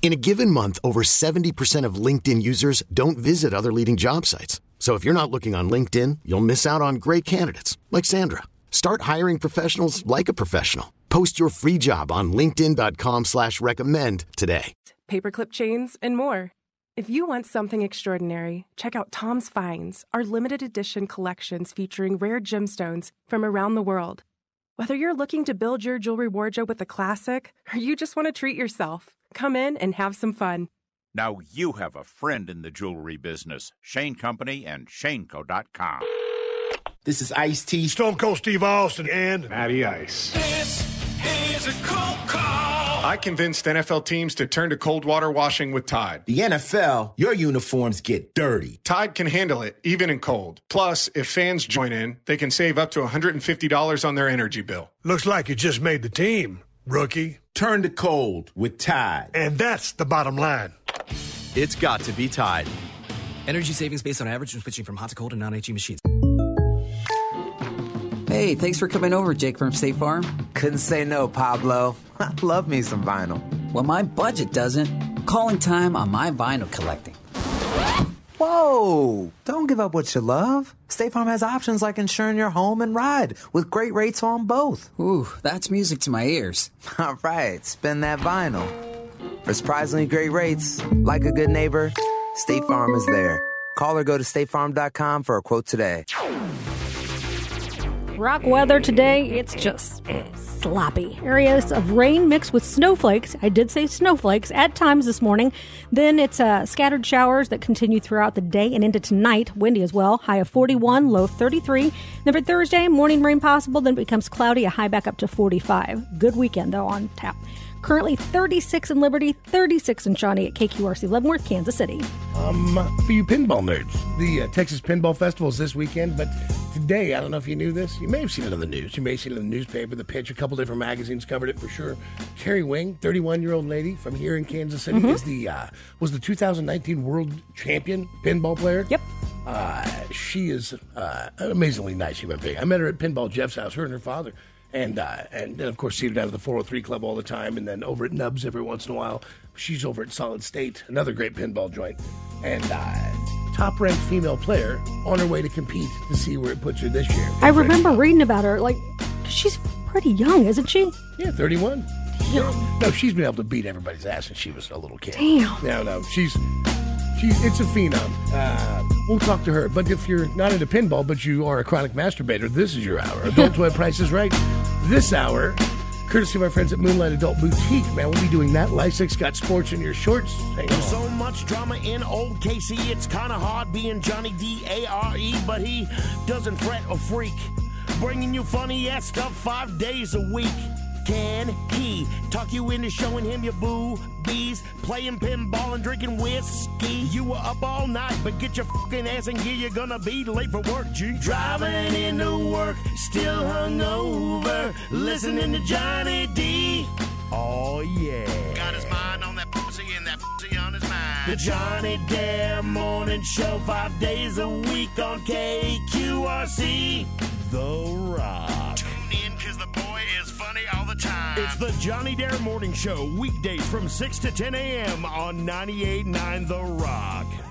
In a given month, over 70% of LinkedIn users don't visit other leading job sites. So if you're not looking on LinkedIn, you'll miss out on great candidates like Sandra. Start hiring professionals like a professional. Post your free job on LinkedIn.com slash recommend today. Paperclip chains, and more. If you want something extraordinary, check out Tom's Finds, our limited edition collections featuring rare gemstones from around the world. Whether you're looking to build your jewelry wardrobe with a classic or you just want to treat yourself, come in and have some fun. Now you have a friend in the jewelry business. Shane Company and ShaneCo.com. This is Ice T. Stone Cold Steve Austin and Matty Ice. This is a cold call. I convinced NFL teams to turn to cold water washing with Tide. The NFL, your uniforms get dirty. Tide can handle it, even in cold. Plus, if fans join in, they can save up to $150 on their energy bill. Looks like you just made the team, rookie. Turn to cold with Tide. And that's the bottom line. It's got to be Tide. Energy savings based on average when switching from hot to cold and non-HE machines. Hey, thanks for coming over, Jake from State Farm. Couldn't say no, Pablo. Love me some vinyl. Well, my budget doesn't. Calling time on my vinyl collecting. Whoa! Don't give up what you love. State Farm has options like insuring your home and ride with great rates on both. Ooh, that's music to my ears. All right, spin that vinyl. For surprisingly great rates, like a good neighbor, State Farm is there. Call or go to statefarm.com for a quote today. Rock weather today, it's just sloppy. Areas of rain mixed with snowflakes. I did say snowflakes at times this morning. Then it's uh, scattered showers that continue throughout the day and into tonight. Windy as well. High of 41, low 33. Then for Thursday, morning rain possible, then it becomes cloudy, a high back up to 45. Good weekend though on tap. Currently 36 in Liberty, 36 in Shawnee at KQRC Leavenworth, Kansas City. Um, for you pinball nerds, the uh, Texas Pinball Festival is this weekend, but today, I don't know if you knew this. You may have seen it on the news. You may have seen it in the newspaper, the pitch. A couple different magazines covered it for sure. Carrie Wing, 31 year old lady from here in Kansas City, mm-hmm. is the uh, was the 2019 world champion pinball player. Yep. Uh, she is uh, amazingly nice human being. I met her at Pinball Jeff's house. Her and her father and uh, and then of course seated out of the 403 Club all the time, and then over at Nubs every once in a while. She's over at Solid State, another great pinball joint, and uh, top ranked female player on her way to compete to see where it puts her this year. I remember reading about her, like she's pretty young, isn't she? Yeah, 31. Damn. No, she's been able to beat everybody's ass since she was a little kid. Damn. No, no, she's she, it's a phenom. Uh, we'll talk to her. But if you're not into pinball, but you are a chronic masturbator, this is your hour. Adult Toy Price is Right. This hour, courtesy of our friends at Moonlight Adult Boutique, man, we'll be doing that. Lysak's got sports in your shorts. Hang on. So much drama in old Casey, it's kind of hard being Johnny D A R E, but he doesn't fret or freak. Bringing you funny ass stuff five days a week. Can he talk you into showing him your boobies? Playing pinball and drinking whiskey. You were up all night, but get your fucking ass in gear. You're gonna be late for work, G. Driving into work, still hungover. Listening to Johnny D. Oh, yeah. Got his mind on that pussy and that pussy on his mind. The Johnny Dare Morning Show, five days a week on KQRC. The Rock. Funny all the time. It's the Johnny Dare Morning Show, weekdays from 6 to 10 a.m. on 98.9 The Rock.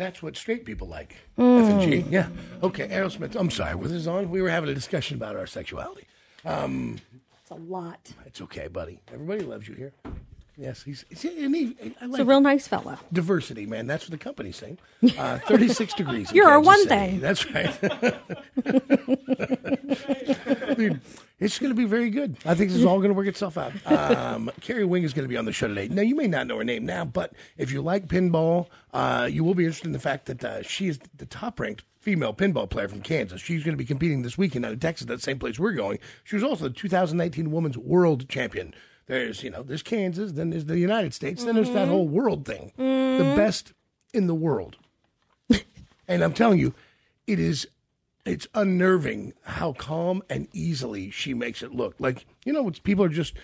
And that's what straight people like. Mm. F and G. Yeah. Okay, Aerosmith. I'm sorry. Was this on? We were having a discussion about our sexuality. Um, It's a lot. it's okay, buddy. Everybody loves you here. Yes, he's. he's and he, I like He's a real nice fella. diversity, man. That's what the company's saying. Uh, 36 degrees. You're our one City. thing. That's right. Dude, it's going to be very good. I think this is all going to work itself out. Um, Carrie Wing is going to be on the show today. Now, you may not know her name now, but if you like pinball, uh, you will be interested in the fact that uh, she is the top ranked female pinball player from Kansas. She's going to be competing this weekend out of Texas, that same place we're going. She was also the 2019 Women's World Champion. There's, you know, there's Kansas, then there's the United States, then there's that Mhm. whole world thing. The Mhm. best in the world. and I'm telling you, it is it's unnerving how calm and easily she makes it look. Like, you know, it's, people are just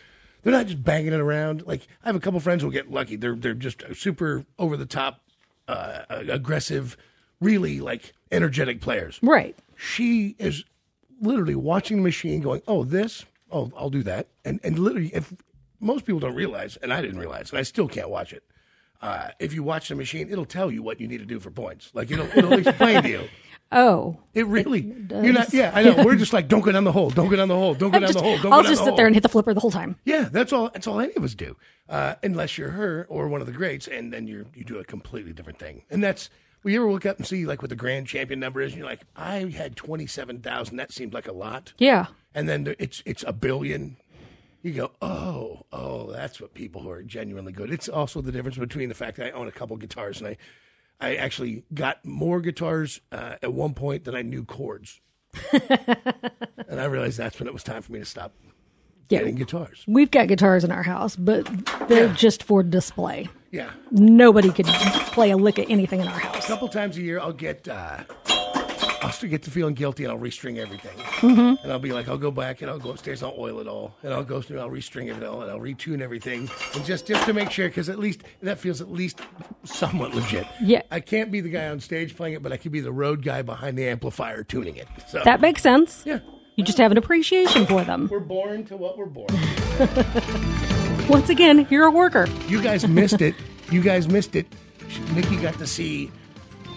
they're not just banging it around. Like I have a couple friends who get lucky. They're they're just super over the top uh, aggressive, really like energetic players. Right. She is literally watching the machine going, "Oh, this, oh, I'll do that." And and literally if most people don't realize, and I didn't realize, and I still can't watch it. Uh, if you watch the machine, it'll tell you what you need to do for points. Like it'll, it'll explain to you. Oh. It really. does. You're not. Yeah, I know. We're just like, don't go down the hole. Don't go down the hole. Don't go down just- the hole. Don't I'll go down just the sit hole. there and hit the flipper the whole time. Yeah, that's all. That's all any of us do, uh, unless you're her or one of the greats, and then you you do a completely different thing. And that's. Will you ever look up and see like what the grand champion number is? And you're like, I had twenty seven thousand. That seemed like a lot. Yeah. And then there- it's it's a billion. You go, oh, oh, that's what people who are genuinely good. It's also the difference between the fact that I own a couple guitars and I, I actually got more guitars uh, at one point than I knew chords, and I realized that's when it was time for me to stop Yeah. getting guitars. We've got guitars in our house, but they're just for display. Yeah. Nobody could play a lick of anything in our house. A couple times a year, I'll get, uh, I'll still get to feeling guilty, and I'll restring everything. Mhm. And I'll be like, I'll go back and I'll go upstairs, I'll oil it all, and I'll go through, I'll restring it all, and I'll retune everything, and just just to make sure, because at least that feels at least somewhat legit. Yeah. I can't be the guy on stage playing it, but I can be the road guy behind the amplifier tuning it. So That makes sense. Yeah. You just have an appreciation for them. We're born to what we're born. Once again, you're a worker. You guys missed it. You guys missed it. Nikki got to see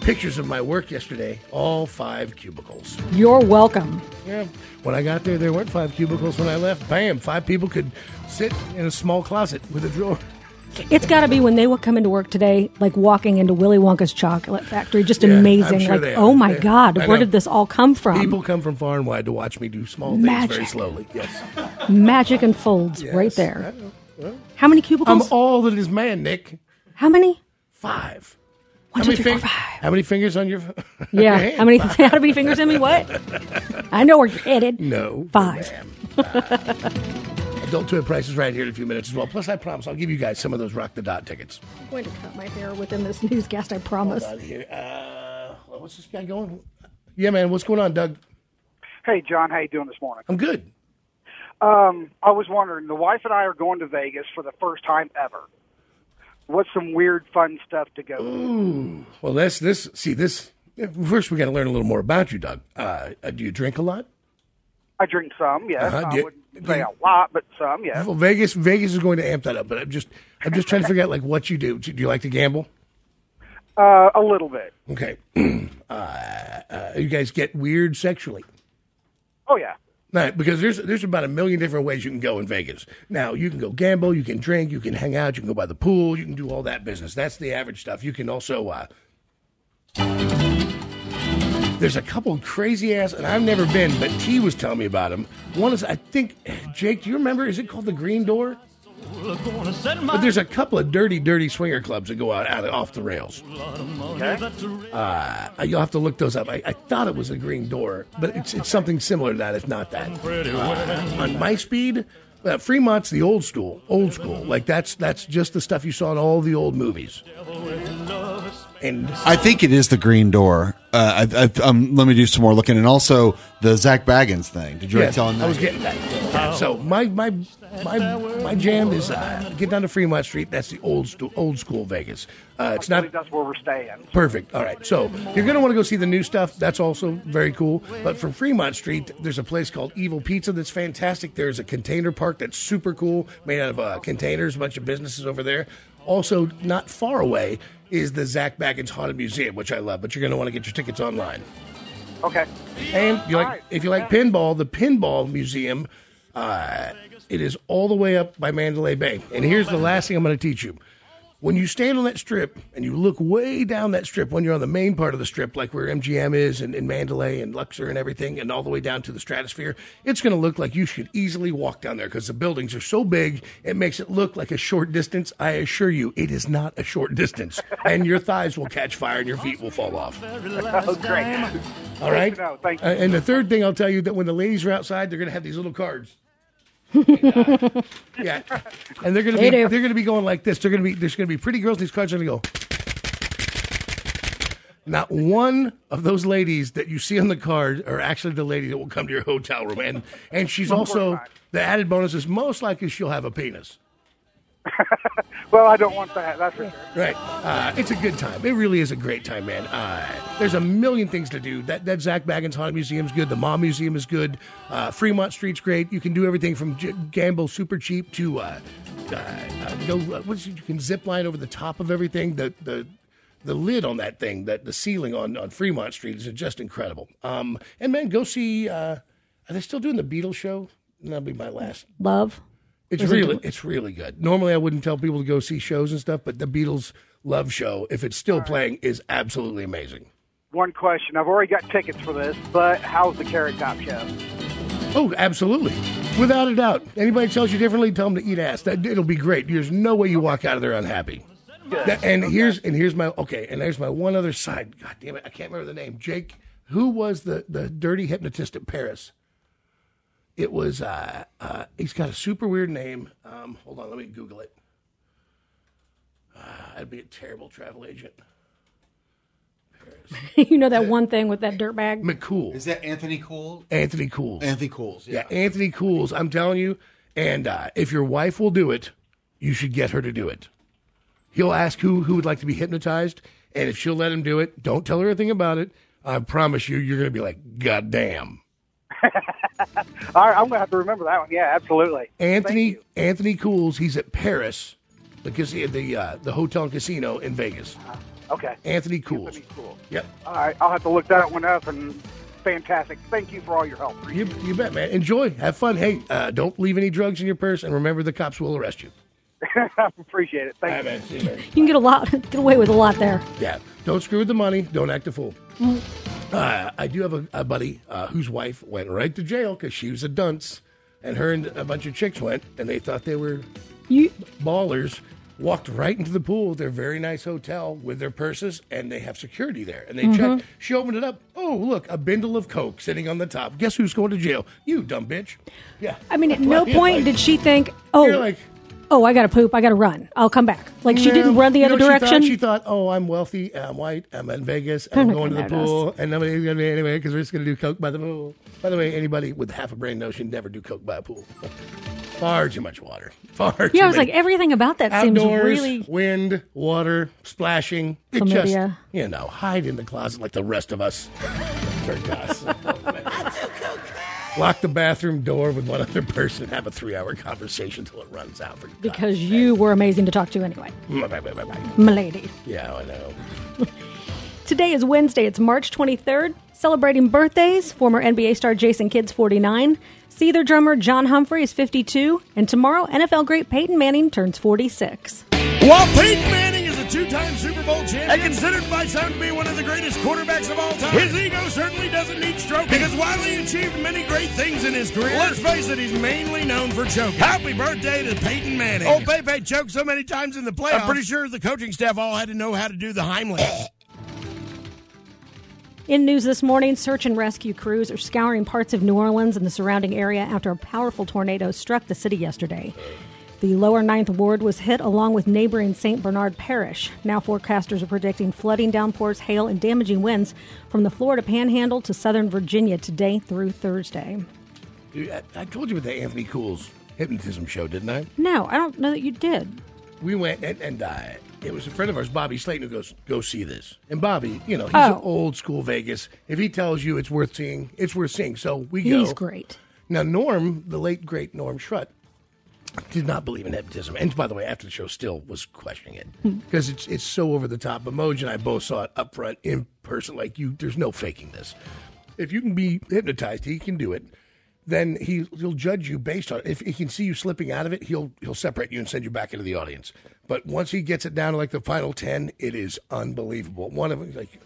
pictures of my work yesterday. All five cubicles. You're welcome. Yeah. When I got there, there weren't five cubicles. When I left, bam, five people could sit in a small closet with a drawer. It's got to be when they would come into work today, like walking into Willy Wonka's chocolate factory. Just Yeah, amazing. sure like, oh my God, I where know. did this all come from? People come from far and wide to watch me do small things very Magic. slowly. Yes. Magic and folds right there. Well, How many cubicles? I'm all that is man, Nick. How many? Five. One, how, two, many three, four, fing- how many fingers on your? Yeah. your? How many? How many fingers in me? What? I know where you're headed. No. Five. Adult toy prices right here in a few minutes as well. Plus, I promise I'll give you guys some of those Rock the Dot tickets. I'm going to cut my hair within this newscast. I promise. Hold on here. Uh, what's this guy going? Yeah, man. What's going on, Doug? Hey, John, how you doing this morning? I'm good. Um, I was wondering, the wife and I are going to Vegas for the first time ever. What's some weird, fun stuff to go? Ooh. Well, this this see this. First, we got to learn a little more about you, Doug. Uh, uh, do you drink a lot? I drink some, yes. Uh-huh, I do- wouldn't say a lot, but some, yes. Well, Vegas Vegas is going to amp that up, but I'm just I'm just trying to figure out like what you do. Do you like to gamble? Uh, a little bit. Okay. uh, uh, you guys get weird sexually. Oh yeah. Right, because there's there's about a million different ways you can go in Vegas. Now you can go gamble, you can drink, you can hang out, you can go by the pool, you can do all that business. That's the average stuff. You can also uh, there's a couple crazy ass, and I've never been, but T was telling me about them. One is I think Jake, do you remember? Is it called the Green Door? But there's a couple of dirty, dirty swinger clubs that go out, out off the rails. Uh, you'll have to look those up. I, I thought it was a green door, but it's it's something similar to that, if not that. Uh, on my speed, uh, Fremont's the old school, old school. Like that's that's just the stuff you saw in all the old movies. And I think it is the Green Door. Uh, I, I, um, let me do some more looking, and also the Zak Bagans thing. Did you already Yes, tell him that? I was getting that. Yeah, so my my my my jam is uh, get down to Fremont Street. That's the old stu- old school Vegas. Uh, it's not that's where we're staying. Perfect. All right. So you're going to want to go see the new stuff. That's also very cool. But from Fremont Street, there's a place called Evil Pizza that's fantastic. There's a container park that's super cool, made out of uh, containers, a bunch of businesses over there. Also, not far away is the Zak Bagans Haunted Museum, which I love. But you're going to want to get your tickets online. Okay. And you like, right. if you like pinball, the Pinball Museum, uh, it is all the way up by Mandalay Bay. And here's the last thing I'm going to teach you. When you stand on that strip and you look way down that strip, when you're on the main part of the strip, like where MGM is and, and Mandalay and Luxor and everything, and all the way down to the stratosphere, it's going to look like you should easily walk down there because the buildings are so big, it makes it look like a short distance. I assure you, it is not a short distance. and your thighs will catch fire and your feet will fall off. Oh, great. All right. Good to know. Thank you. Uh, and the third thing I'll tell you that when the ladies are outside, they're going to have these little cards. yeah, and they're going to They be do. they're going to be going like this. They're going to be there's going to be pretty girls. in These cards are going to go. Not one of those ladies that you see on the card are actually the lady that will come to your hotel room, and and she's also the added bonus is most likely she'll have a penis. Well, I don't want that. That's for sure. Right. Uh, it's a good time. It really is a great time, man. Uh, there's a million things to do. That that Zak Bagans Haunted Museum's good. The Mob Museum is good. Uh, Fremont Street's great. You can do everything from j- gamble super cheap to uh, uh, uh, go. Uh, what is it? You can zip line over the top of everything. The the the lid on that thing, that the ceiling on, on Fremont Street is just incredible. Um, and man, go see. Uh, are they still doing the Beatles show? That'll be my last Love. It's Is it really do- it's really good. Normally I wouldn't tell people to go see shows and stuff, but the Beatles Love Show, if it's still playing, is absolutely amazing. One question. I've already got tickets for this, but how's the Carrot Top show? Oh, absolutely. Without a doubt. Anybody tells you differently, tell them to eat ass. That it'll be great. There's no way you walk out of there unhappy. That- and here's and here's my okay, and there's my one other side. God damn it, I can't remember the name. Jake, who was the the dirty hypnotist at Paris? It was uh uh he's got a super weird name. Um hold on, let me Google it. Uh, I'd be a terrible travel agent. you know that one thing with that dirt bag? McCool. Is that Anthony Cole? Anthony Cools. Anthony Cools, Yeah, Anthony Cools. I'm telling you. And uh, if your wife will do it, you should get her to do it. He'll ask who who would like to be hypnotized, and if she'll let him do it, don't tell her anything about it. I promise you, you're going to be like, God damn. All right, I'm going to have to remember that one. Yeah, absolutely. Anthony Anthony Cools. He's at Paris, the casi- the uh, the hotel and casino in Vegas. Okay. Anthony Cools. Anthony Cools. Yep. All right, I'll have to look that one up. And fantastic. Thank you for all your help. You, you bet, man. Enjoy. Have fun. Hey, uh, don't leave any drugs in your purse, and remember, the cops will arrest you. Appreciate it. Thank All you. right, man. See you, man. You can get a lot, get away with a lot there. Yeah. Don't screw with the money. Don't act a fool. Uh, I do have a, a buddy uh, whose wife went right to jail because she was a dunce, and her and a bunch of chicks went, and they thought they were you ballers. Walked right into the pool, of their very nice hotel, with their purses, and they have security there. And they Mhm. checked. She opened it up. Oh, look, a bindle of coke sitting on the top. Guess who's going to jail? You dumb bitch. Yeah. I mean, at no point did she think, "Oh, You're like- oh, I got to poop. I got to run. I'll come back." Like she didn't run the You other what direction. She thought, she thought, oh, I'm wealthy, I'm white, I'm in Vegas, I'm going to the notice. pool, and nobody's going to be anyway because we're just going to do coke by the pool. By the way, anybody with half a brain knows you never do coke by a pool. Far too much water. Far too yeah, I was many- like, everything about that seems Outdoors, really. wind, water, splashing. It just, you know, hide in the closet like the rest of us. Turn us. Lock the bathroom door with one other person and have a three hour conversation until it runs out. For Because you were amazing to talk to anyway, milady. Yeah, I know. Today is Wednesday. It's March 23rd. Celebrating birthdays, former NBA star Jason Kidd's 49, Seether drummer John Humphrey is 52, and tomorrow NFL great Peyton Manning turns 46. While Peyton Manning is a two-time Super Bowl champion and considered by some to be one of the greatest quarterbacks of all time, his ego certainly doesn't need stroking because while he achieved many great things in his career, let's face it, he's mainly known for choking. Happy birthday to Peyton Manning. Oh, Pepe choked so many times in the playoffs. I'm pretty sure the coaching staff all had to know how to do the Heimlich. In news this morning, search and rescue crews are scouring parts of New Orleans and the surrounding area after a powerful tornado struck the city yesterday. The lower Ninth Ward was hit along with neighboring St. Bernard Parish. Now, forecasters are predicting flooding, downpours, hail, and damaging winds from the Florida panhandle to southern Virginia today through Thursday. I, told you about the Anthony Cools hypnotism show, didn't I? No, I don't know that you did. We went and, and uh, it was a friend of ours, Bobby Slayton, who goes, "Go see this." And Bobby, you know, he's Oh. an old school Vegas. If he tells you it's worth seeing, it's worth seeing. So we go. He's great. Now, Norm, the late great Norm Schrut, did not believe in hypnotism. And by the way, after the show, still was questioning it because it's it's so over the top. But Moj and I both saw it up front in person. Like you, there's no faking this. If you can be hypnotized, he can do it. Then he he'll judge you based on if he can see you slipping out of it, he'll he'll separate you and send you back into the audience. But once he gets it down to like the final ten, it is unbelievable. One of them, like,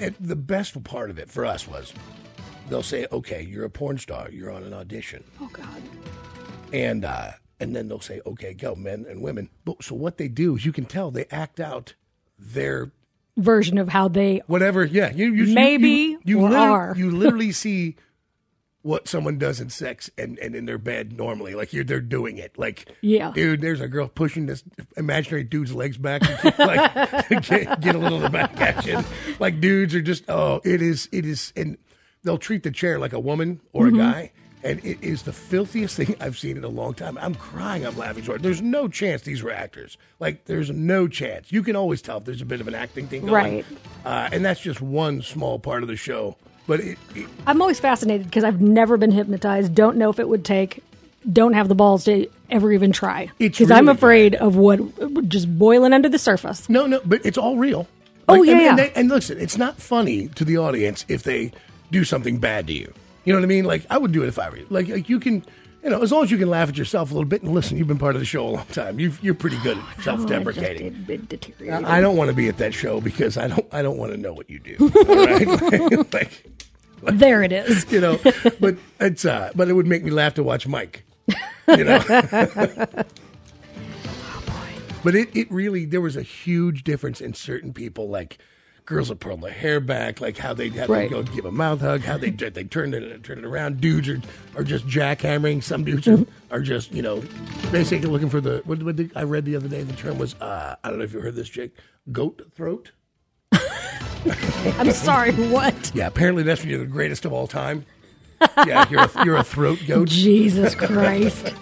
and the best part of it for us was they'll say, "Okay, you're a porn star. You're on an audition." Oh God. And uh, and then they'll say, "Okay, go, men and women." But so what they do is you can tell they act out their Version of how they whatever. Yeah, you, you you- Maybe you, you, literally, are. you literally see what someone does in sex and, and in their bed normally. Like you're they're doing it. Like Yeah. dude, there's a girl pushing this imaginary dude's legs back, like get, get a little of the back action. Like dudes are just oh, it is it is, and they'll treat the chair like a woman or Mhm. a guy. And it is the filthiest thing I've seen in a long time. I'm crying, I'm laughing so hard. There's no chance these were actors. Like, there's no chance. You can always tell if there's a bit of an acting thing going. Right. Uh, and that's just one small part of the show. But it, it, I'm always fascinated because I've never been hypnotized. Don't know if it would take. Don't have the balls to ever even try. Because I'm really afraid of what just boiling under the surface. No, no, but it's all real. Oh, Like, yeah, and. And, they, and listen, it's not funny to the audience if they do something bad to you. You know what I mean? Like I would do it if I were you. Like, like you can, you know, as long as you can laugh at yourself a little bit and listen. You've been part of the show a long time. You've, you're pretty good at self-deprecating. Oh, deteriorated. I I don't want to be at that show because I don't. I don't want to know what you do. All right? like, there it is. You know, but it's. Uh, but it would make me laugh to watch Mike. You know. But it, it really there was a huge difference in certain people like girls that pulling their hair back, like how they have Right. to go give a mouth hug, how they they turn it turn it around. Dudes are, are just jackhammering. Some dudes are, are just you know basically looking for the what, what the, I read the other day. The term was uh, I don't know if you heard this, Jake. Goat throat. I'm sorry. What? Yeah, apparently that's when you're the greatest of all time. Yeah, you're a, you're a throat goat. Jesus Christ.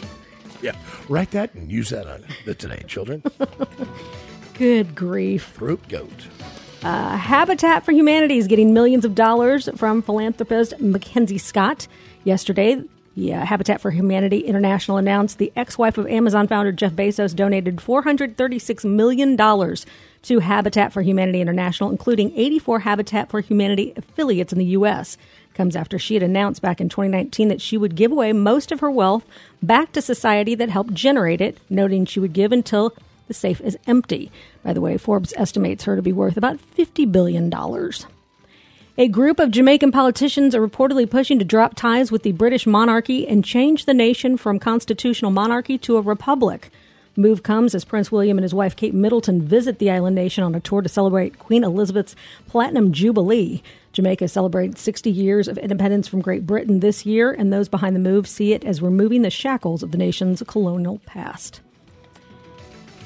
yeah, write that and use that on the Today Children. Good grief. Throat goat. Uh, Habitat for Humanity is getting millions of dollars from philanthropist Mackenzie Scott. Yesterday, the uh, Habitat for Humanity International announced the ex wife of Amazon founder Jeff Bezos donated $436 million to Habitat for Humanity International, including 84 Habitat for Humanity affiliates in the U.S. Comes after she had announced back in 2019 that she would give away most of her wealth back to society that helped generate it, noting she would give until the safe is empty. By the way, Forbes estimates her to be worth about $50 billion. A group of Jamaican politicians are reportedly pushing to drop ties with the British monarchy and change the nation from constitutional monarchy to a republic. Move comes as Prince William and his wife Kate Middleton visit the island nation on a tour to celebrate Queen Elizabeth's Platinum Jubilee. Jamaica celebrates 60 years of independence from Great Britain this year, and those behind the move see it as removing the shackles of the nation's colonial past.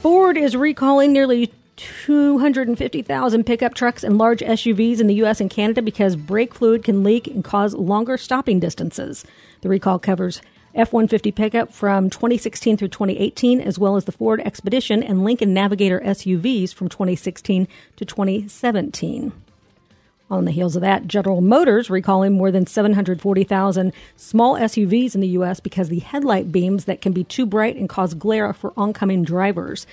Ford is recalling nearly 250,000 pickup trucks and large SUVs in the U.S. and Canada because brake fluid can leak and cause longer stopping distances. The recall covers F 150 pickup from 2016 through 2018, as well as the Ford Expedition and Lincoln Navigator SUVs from 2016 to 2017. On the heels of that, General Motors recalling more than 740,000 small SUVs in the U.S. because the headlight beams that can be too bright and cause glare for oncoming drivers.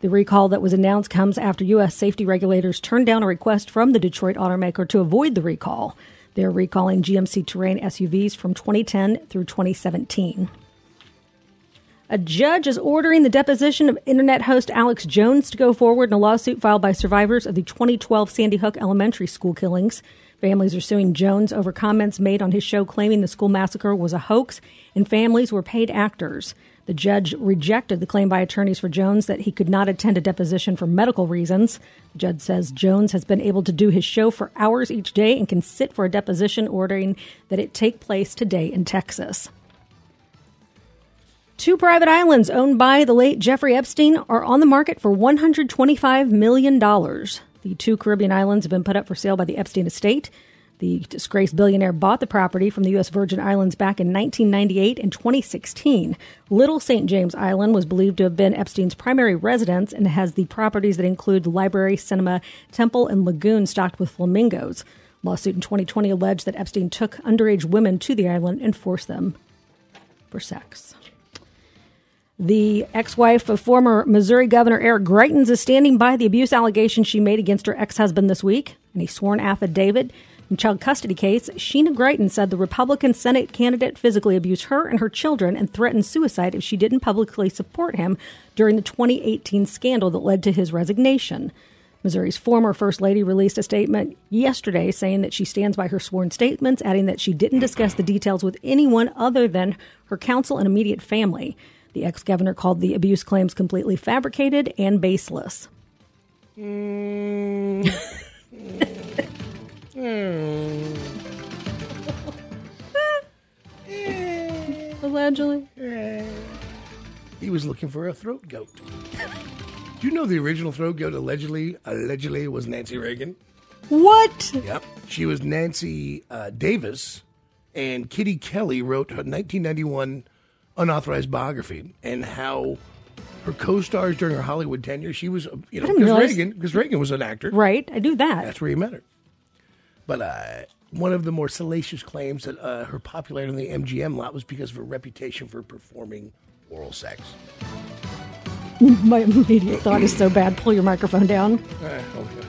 The recall that was announced comes after U.S. safety regulators turned down a request from the Detroit automaker to avoid the recall. They're recalling GMC Terrain SUVs from 2010 through 2017. A judge is ordering the deposition of internet host Alex Jones to go forward in a lawsuit filed by survivors of the 2012 Sandy Hook Elementary School killings. Families are suing Jones over comments made on his show claiming the school massacre was a hoax and families were paid actors. The judge rejected the claim by attorneys for Jones that he could not attend a deposition for medical reasons. The judge says Jones has been able to do his show for hours each day and can sit for a deposition, ordering that it take place today in Texas. Two private islands owned by the late Jeffrey Epstein are on the market for $125 million. The two Caribbean islands have been put up for sale by the Epstein estate. The disgraced billionaire bought the property from the U.S. Virgin Islands back in 1998 and 2016. Little St. James Island was believed to have been Epstein's primary residence and has the properties that include the library, cinema, temple, and lagoon stocked with flamingos. Lawsuit in 2020 alleged that Epstein took underage women to the island and forced them for sex. The ex wife of former Missouri Governor Eric Greitens is standing by the abuse allegations she made against her ex husband this week. In a sworn affidavit in child custody case, Sheena Greitens said the Republican Senate candidate physically abused her and her children and threatened suicide if she didn't publicly support him during the 2018 scandal that led to his resignation. Missouri's former First Lady released a statement yesterday saying that she stands by her sworn statements, adding that she didn't discuss the details with anyone other than her counsel and immediate family. The ex governor called the abuse claims completely fabricated and baseless. Mm. Mm. Allegedly. Mm. He was looking for a throat goat. Do you know the original throat goat allegedly allegedly was Nancy Reagan? What? Yep. She was Nancy uh, Davis, and Kitty Kelley wrote her 1991 unauthorized biography and how her co-stars during her Hollywood tenure. She was, you know, because realize- Reagan, because Reagan was an actor, Right, I do that. That's where you met her. But uh, one of the more salacious claims that uh, her popularity in the MGM lot was because of her reputation for performing oral sex. My immediate thought is so bad. Pull your microphone down. Uh, okay.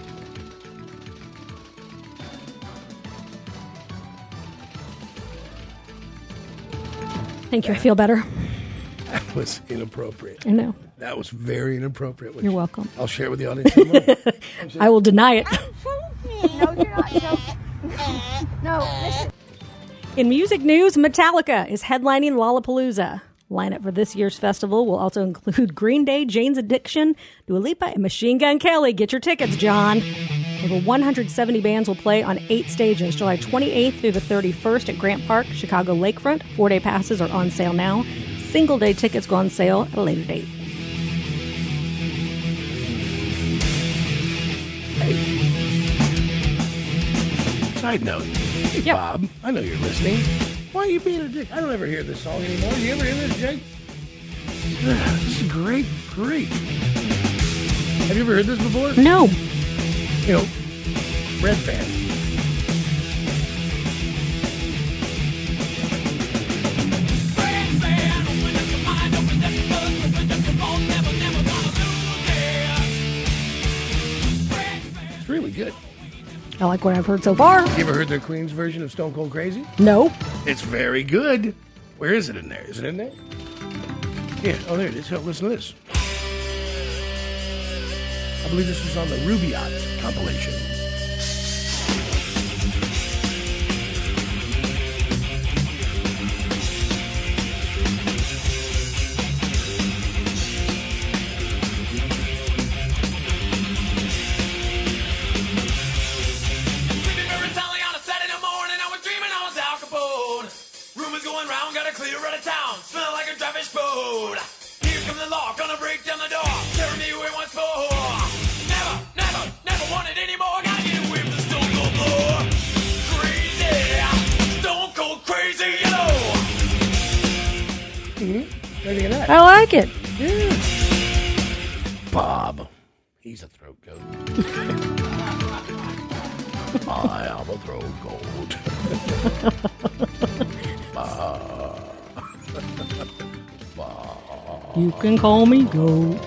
Thank you. I feel better. That was inappropriate. I know. That was very inappropriate. You're welcome. I'll share with the audience. in. I will deny it. No, you're not. So, no, listen. In music news, Metallica is headlining Lollapalooza. Lineup for this year's festival will also include Green Day, Jane's Addiction, Dua Lipa, and Machine Gun Kelly. Get your tickets, John. Over 170 bands will play on eight stages, July 28th through the 31st at Grant Park, Chicago Lakefront. Four day passes are on sale now. Single day tickets go on sale at a later date. Side note, hey Yep. Bob, I know you're listening. Why are you being a dick? I don't ever hear this song anymore. Do You ever hear this, Jake? This is great, great. Have you ever heard this before? No. You know, Red fan. It's really good. I like what I've heard so far. You ever heard the Queen's version of Stone Cold Crazy? No. It's very good. Where is it in there? Is it in there? Yeah. Oh, there it is. Oh, listen to this. I believe this was on the Rubáiyát compilation. Rumors going round, got to clear out of town. Smell like a traffic boat. Here comes the law, gonna break down the door. Carry me away once more. Never, never, never want it anymore. Gotta get away from the stone cold floor. Crazy, stone cold crazy, you know. Mm-hmm. What do you think of that? I like it. Bob. He's a throat goat. I am a throat goat. You can call me Goat.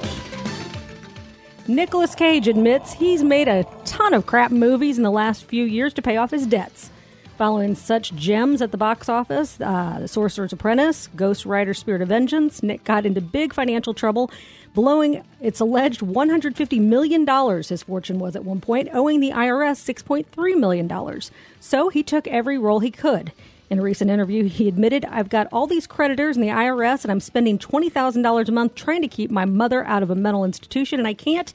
Nicolas Cage admits he's made a ton of crap movies in the last few years to pay off his debts. Following such gems at the box office, uh, The Sorcerer's Apprentice, Ghost Rider Spirit of Vengeance, Nick got into big financial trouble, blowing its alleged $150 million his fortune was at one point, owing the IRS $6.3 million. So he took every role he could. In a recent interview, he admitted, I've got all these creditors in the IRS and I'm spending $20,000 a month trying to keep my mother out of a mental institution and I can't.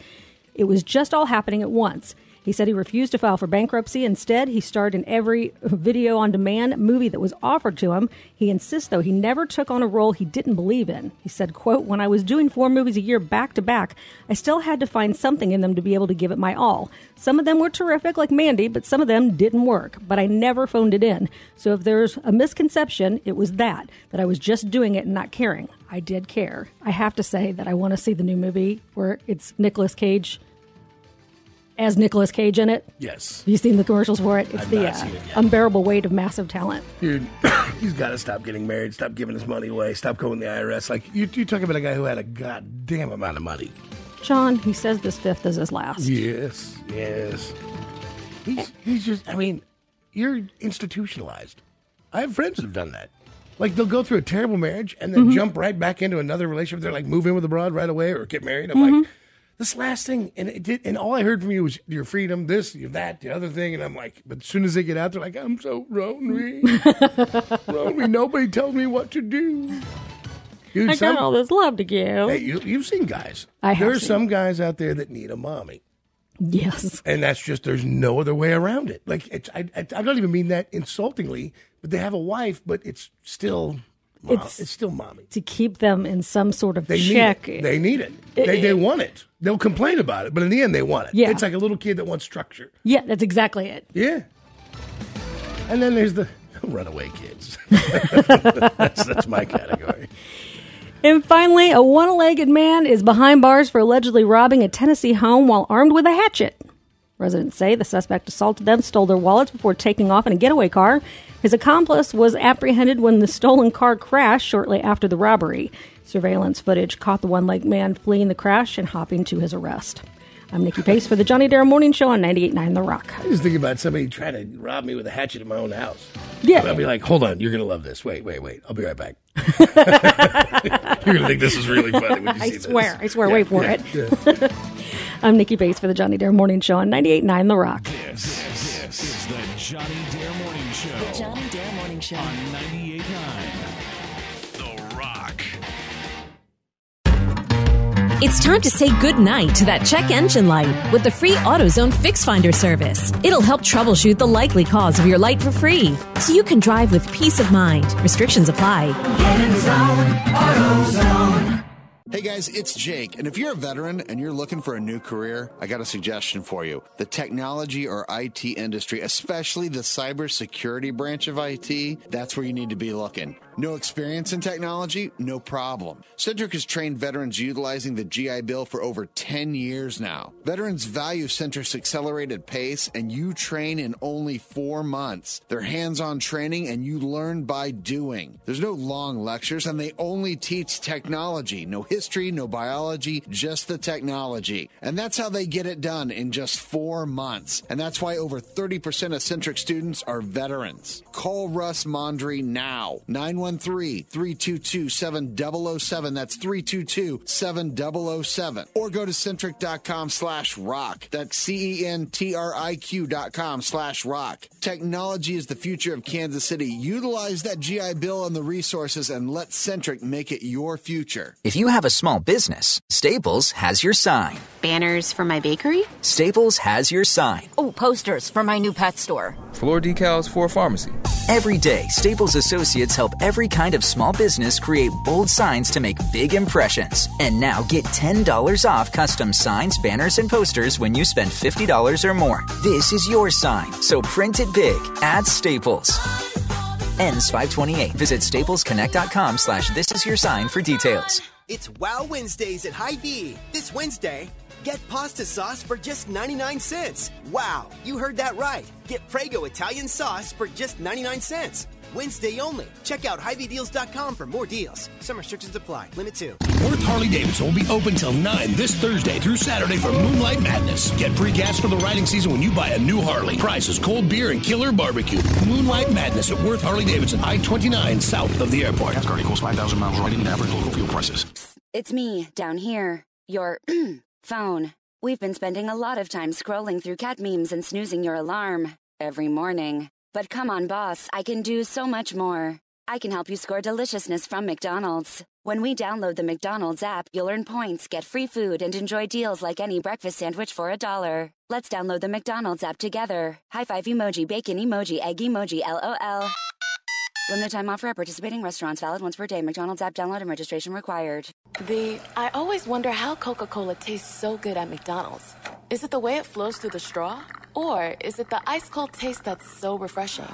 It was just all happening at once. He said he refused to file for bankruptcy. Instead, he starred in every video on demand movie that was offered to him. He insists, though, he never took on a role he didn't believe in. He said, quote, When I was doing four movies a year back to back, I still had to find something in them to be able to give it my all. Some of them were terrific, like Mandy, but some of them didn't work. But I never phoned it in. So if there's a misconception, it was that, that I was just doing it and not caring. I did care. I have to say that I want to see the new movie where it's Nicolas Cage as Nicolas Cage in it. Yes. Have you seen the commercials for it? It's I've the uh, it unbearable weight of massive talent. Dude, he's got to stop getting married, stop giving his money away, stop going to the IRS. Like, you, you talk about a guy who had a goddamn amount of money. John, he says this fifth is his last. Yes, yes. He's, he's just, I mean, you're institutionalized. I have friends that have done that. Like, they'll go through a terrible marriage and then Mhm. jump right back into another relationship. They're like, move in with a broad right away or get married. I'm Mhm. like, this last thing, and it did, and all I heard from you was your freedom, this, your that, the other thing, and I'm like, but as soon as they get out, they're like, I'm so lonely, lonely. Nobody tells me what to do. Dude, I some- got all this love to give. Hey, you, you've seen guys. I have There are seen. some guys out there that need a mommy. Yes. And that's just, there's no other way around it. Like, it's, I, I, I don't even mean that insultingly, but they have a wife, but it's still, mom, It's- it's, still mommy. To keep them in some sort of They check. need it. They need it. It- They, they want it. They'll complain about it, but in the end, they want it. Yeah. It's like a little kid that wants structure. yeah, that's exactly it. Yeah. And then there's the runaway kids. that's, that's my category. And finally, a one legged man is behind bars for allegedly robbing a Tennessee home while armed with a hatchet. Residents say the suspect assaulted them, stole their wallets before taking off in a getaway car. His accomplice was apprehended when the stolen car crashed shortly after the robbery. Surveillance footage caught the one legged man fleeing the crash and hopping to his arrest. I'm Nikki Pace for the Johnny Dare Morning Show on 98.9 The Rock. I just think about somebody trying to rob me with a hatchet in my own house. Yeah. I'll be like, hold on, you're going to love this. Wait, wait, wait. I'll be right back. you're going to think this is really funny when you I see this. swear, I swear, Yeah, wait for yeah, it. yeah. I'm Nikki Pace for the Johnny Dare Morning Show on 98.9 The Rock. This, this is the Johnny Dare Morning Show. The Johnny Dare Morning Show. It's time to say goodnight to that check engine light with the free AutoZone Fix Finder service. It'll help troubleshoot the likely cause of your light for free, so you can drive with peace of mind. Restrictions apply. AutoZone. Hey guys, it's Jake, and if you're a veteran and you're looking for a new career, I got a suggestion for you. The technology or IT industry, especially the cybersecurity branch of IT, that's where you need to be looking. No experience in technology? No problem. Centriq has trained veterans utilizing the GI Bill for over 10 years now. Veterans value Centriq's accelerated pace, and you train in only four months. They're hands on training, and you learn by doing. There's no long lectures, and they only teach technology. No history, no biology, just the technology. And that's how they get it done in just four months. And that's why over 30% of Centriq students are veterans. Call Russ Mondry now. 913-322-7007. That's 322-7007. Or go to centriq.com slash rock. That's C-E-N-T-R-I-Q dot com slash rock. Technology is the future of Kansas City. Utilize that GI Bill and the resources and let Centriq make it your future. If you have a small business, Staples has your sign. Banners for my bakery? Staples has your sign. Oh, posters for my new pet store. Floor decals for a pharmacy. Every day, Staples associates help every kind of small business create bold signs to make big impressions. And now get $10 off custom signs, banners, and posters when you spend $50 or more. This is your sign, so print it big at Staples. Ends 528. Visit staplesconnect.com slash this is your sign for details. It's Wow Wednesdays at Hy-Vee. This Wednesday, get pasta sauce for just 99 cents. Wow, you heard that right. Get Prego Italian sauce for just 99 cents. Wednesday only. Check out HyVeeDeals.com for more deals. Some restrictions apply. Limit 2. Worth Harley Davidson will be open till 9 this Thursday through Saturday for Moonlight Madness. Get free gas for the riding season when you buy a new Harley. Prices, cold beer, and killer barbecue. Moonlight Madness at Worth Harley Davidson, I 29 south of the airport. Gas card equals 5,000 miles riding and average local fuel prices. It's me, down here. Your phone. We've been spending a lot of time scrolling through cat memes and snoozing your alarm every morning. But come on, boss, I can do so much more. I can help you score deliciousness from McDonald's. When we download the McDonald's app, you'll earn points, get free food, and enjoy deals like any breakfast sandwich for a dollar. Let's download the McDonald's app together. High five emoji, bacon emoji, egg emoji, LOL. Limited time offer at participating restaurants valid once per day. McDonald's app download and registration required. The I always wonder how Coca Cola tastes so good at McDonald's. Is it the way it flows through the straw? Or is it the ice cold taste that's so refreshing?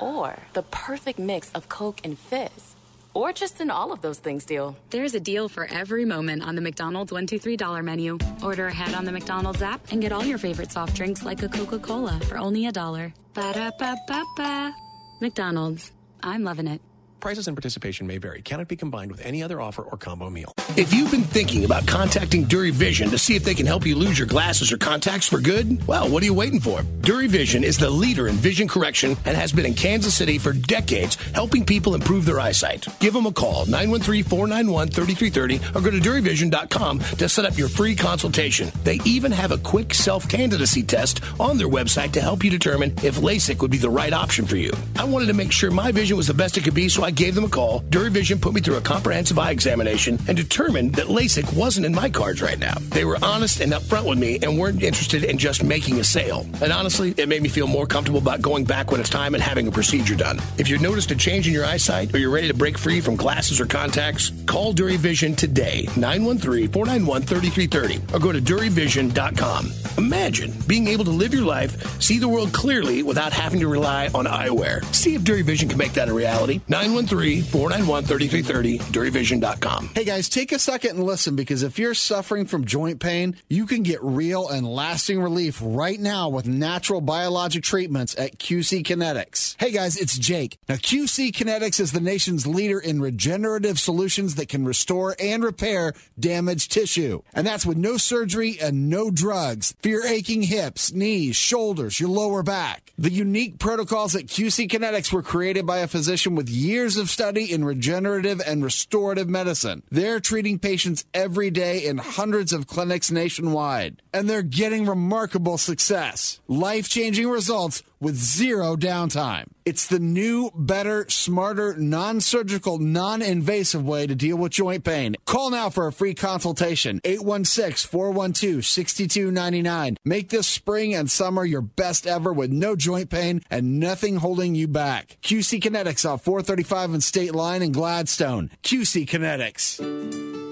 Or the perfect mix of Coke and Fizz? or just an all of those things deal. There's a deal for every moment on the McDonald's $1 2 $3 menu. Order ahead on the McDonald's app and get all your favorite soft drinks like a Coca Cola for only a dollar. Ba da ba ba ba. McDonald's. I'm loving it. Prices and participation may vary. Cannot be combined with any other offer or combo meal. If you've been thinking about contacting Durrie Vision to see if they can help you lose your glasses or contacts for good, well, what are you waiting for? Durrie Vision is the leader in vision correction and has been in Kansas City for decades, helping people improve their eyesight. Give them a call, 913-491-3330, or go to durrievision.com to set up your free consultation. They even have a quick self-candidacy test on their website to help you determine if LASIK would be the right option for you. I wanted to make sure my vision was the best it could be, so I gave them a call. Durrie Vision put me through a comprehensive eye examination and determined that LASIK wasn't in my cards right now. They were honest and upfront with me and weren't interested in just making a sale. And honestly, it made me feel more comfortable about going back when it's time and having a procedure done. If you've noticed a change in your eyesight or you're ready to break free from glasses or contacts, call Durrie Vision today, 913-491-3330, or go to durrievision.com. Imagine being able to live your life, see the world clearly without having to rely on eyewear. See if Durrie Vision can make that a reality. 913-491-3330, durrievision.com. Hey guys, take a second and listen because if you're suffering from joint pain, you can get real and lasting relief right now with natural biologic treatments at QC Kinetics. Hey guys, it's Jake. Now QC Kinetics is the nation's leader in regenerative solutions that can restore and repair damaged tissue. And that's with no surgery and no drugs for your aching hips, knees, shoulders, your lower back. The unique protocols at QC Kinetics were created by a physician with years of study in regenerative and restorative medicine. They're treating patients every day in hundreds of clinics nationwide, and they're getting remarkable success. Life changing results with zero downtime. It's the new, better, smarter, non surgical, non invasive way to deal with joint pain. Call now for a free consultation 816 412 6299. Make this spring and summer your best ever with no joint pain and nothing holding you back. QC Kinetics off 435 and State Line in Gladstone. QC Kinetics.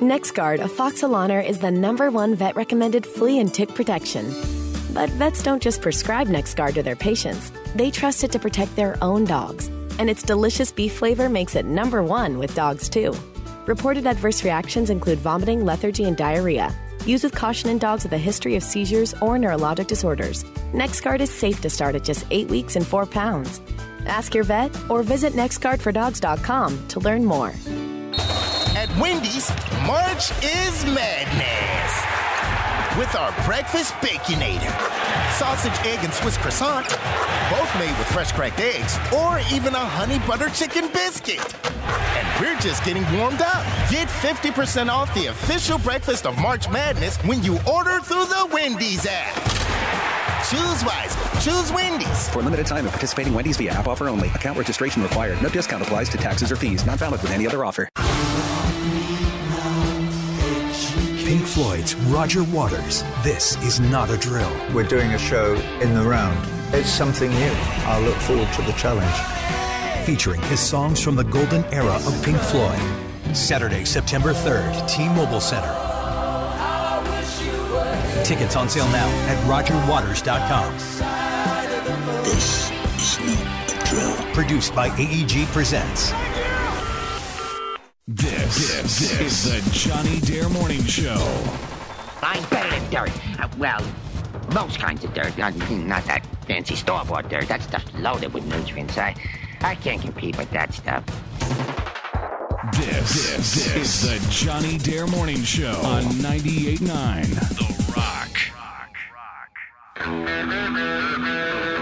NexGard of Foxalaner is the number one vet recommended flea and tick protection. But vets don't just prescribe NexGard to their patients, they trust it to protect their own dogs. And its delicious beef flavor makes it number one with dogs, too. Reported adverse reactions include vomiting, lethargy, and diarrhea. Use with caution in dogs with a history of seizures or neurologic disorders. NexGard is safe to start at just 8 weeks and 4 pounds. Ask your vet or visit nexgardfordogs.com to learn more. At Wendy's, March is madness. With our breakfast baconator. Sausage, egg, and Swiss croissant. Both made with fresh cracked eggs or even a honey butter chicken biscuit. And we're just getting warmed up. Get 50% off the official breakfast of March Madness when you order through the Wendy's app. Choose wisely. Choose Wendy's. For a limited time at participating Wendy's via app offer only. Account registration required. No discount applies to taxes or fees. Not valid with any other offer. Pink Floyd's Roger Waters. This is not a drill. We're doing a show in the round. It's something new. I look forward to the challenge. Featuring his songs from the golden era of Pink Floyd. Saturday, September 3rd, T-Mobile Center. Tickets on sale now at rogerwaters.com. This is not a drill. Produced by AEG Presents. This, this, is the Johnny Dare Morning Show. I'm better than dirt. Uh, well, most kinds of dirt. Uh, not that fancy store-bought dirt. That stuff's loaded with nutrients. I, I can't compete with that stuff. This, this, is the Johnny Dare Morning Show on 98.9 The Rock. Mama.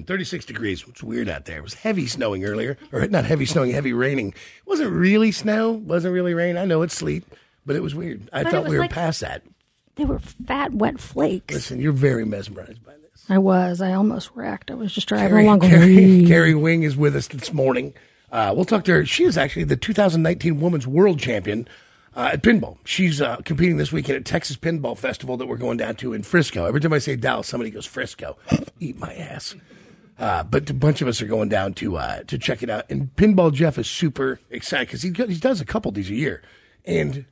Tune. 36 degrees. It's weird out there. It was heavy snowing earlier. Or not heavy snowing, heavy raining. It wasn't really snow. wasn't really rain. I know it's sleet, but it was weird. I But it thought was we were like- past that. They were fat, wet flakes. Listen, you're very mesmerized by this. I was. I almost wrecked. I was just driving Carrie, along. going, Carrie, Carrie Wing is with us this morning. Uh, we'll talk to her. She is actually the 2019 Women's World Champion uh, at pinball. She's uh, competing this weekend at Texas Pinball Festival that we're going down to in Frisco. Every time I say Dallas, somebody goes Frisco. Eat my ass. Uh, but a bunch of us are going down to uh, to check it out. And Pinball Jeff is super excited because he, he does a couple of these a year. And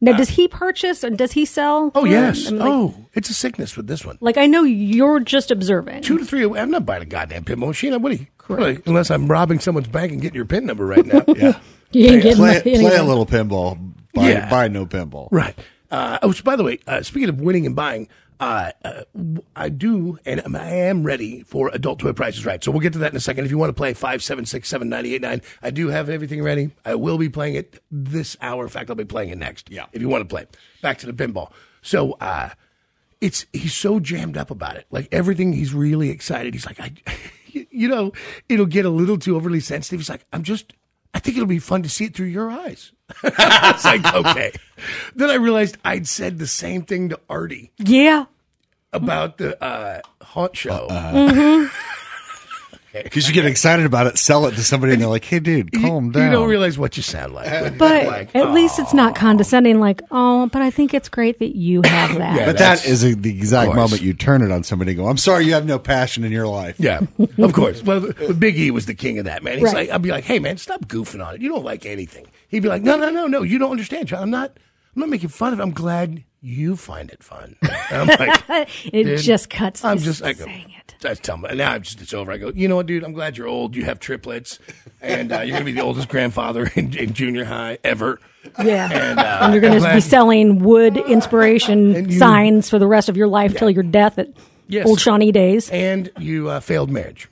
Now, does he purchase and does he sell? oh yes, I mean, like, oh it's a sickness with this one. Like I know you're just observing. Two to three. I'm not buying a goddamn pinball machine. What are you? what are unless I'm robbing someone's bank and getting your pin number right now. yeah. You ain't getting play, my- play a little pinball. Buy, Yeah. buy no pinball. Right. Uh, oh, so by the way, uh, speaking of winning and buying, uh, uh, I do, and I am ready for adult toy prices right. So we'll get to that in a second. If you want to play five seven six seven ninety eight nine, I do have everything ready. I will be playing it this hour. In fact, I'll be playing it next. Yeah. If you want to play, back to the pinball. So uh, it's he's so jammed up about it. Like everything, he's really excited. He's like, I, you know, it'll get a little too overly sensitive. He's like, I'm just. I think it'll be fun to see it through your eyes. it's like, okay. then I realized I'd said the same thing to Artie Yeah. about the uh, haunt show. Mhm. Because you get excited about it, sell it to somebody, and they're like, "Hey, dude, calm down." You don't realize what you sound like. But like, at least it's not condescending. Like, oh, but I think it's great that you have that. but that is a, the exact moment you turn it on somebody and go, I'm sorry you have no passion in your life. Yeah, of course. Well, Big E was the king of that, man. He's Right. like, I'd be like, hey, man, stop goofing on it. You don't like anything. He'd be like, no, no, no, no. You don't understand, John. I'm not. I'm not making fun of it. I'm glad you find it fun. And I'm like, It just cuts I'm just I go, saying it. I tell him now. I'm just it's over. I go. You know what, dude? I'm glad you're old. You have triplets, and uh, you're gonna be the oldest grandfather in, in junior high ever. Yeah. And, uh, and you're going I'm to be selling wood inspiration you- signs for the rest of your life till your death at Yes. old Shawnee days. And you uh, failed marriage.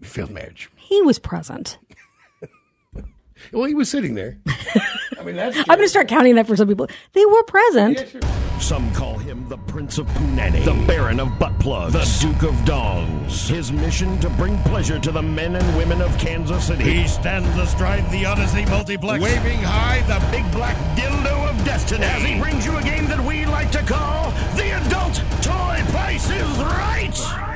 You failed marriage. He was present. Well, he was sitting there. I mean, that's I'm going to start counting that for some people. They were present. Some call him the Prince of Punani, the Baron of Butt Plugs, the Duke of Dongs. His mission to bring pleasure to the men and women of Kansas City. He stands astride the Odyssey multiplex, waving high the big black dildo of destiny as he brings you a game that we like to call the Adult Toy Price is Right.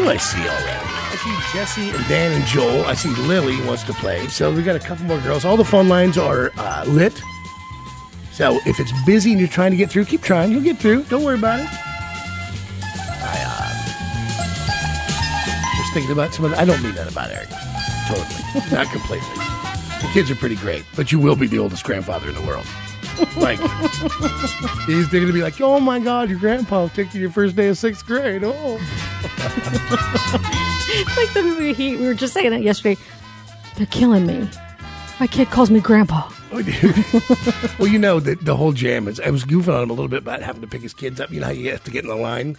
Do I see already? I see Jesse and Dan and Joel. I see Lily wants to play. So we got a couple more girls. All the phone lines are uh, lit. So if it's busy and you're trying to get through, keep trying. You'll get through. Don't worry about it. I uh, just thinking about some of the, I don't mean that about Eric. Totally, not completely. The kids are pretty great, but you will be the oldest grandfather in the world. Like he's they're gonna be like, oh my god, your grandpa took you your first day of sixth grade. Oh. It's like the movie he, we were just saying that yesterday. They're killing me. My kid calls me grandpa. well, you know that the whole jam is. I was goofing on him a little bit about having to pick his kids up. You know how you have to get in the line.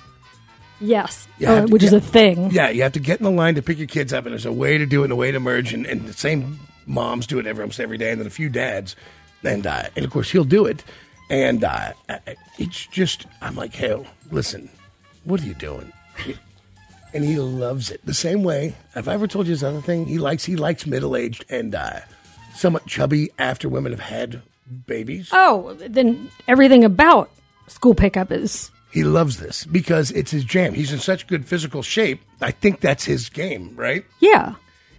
Yes, uh, to- which is a thing. Yeah, you have to get in the line to pick your kids up, and there's a way to do it and a way to merge. And, and the same moms do it every almost every day, and then a few dads, and uh, and of course he'll do it. And uh, it's just, I'm like, hey, listen, what are you doing? And he loves it the same way. Have I ever told you this other thing? He likes he likes middle aged and uh, somewhat chubby after women have had babies. Oh, then everything about school pickup is He loves this because it's his jam. He's in such good physical shape. I think that's his game, right? yeah.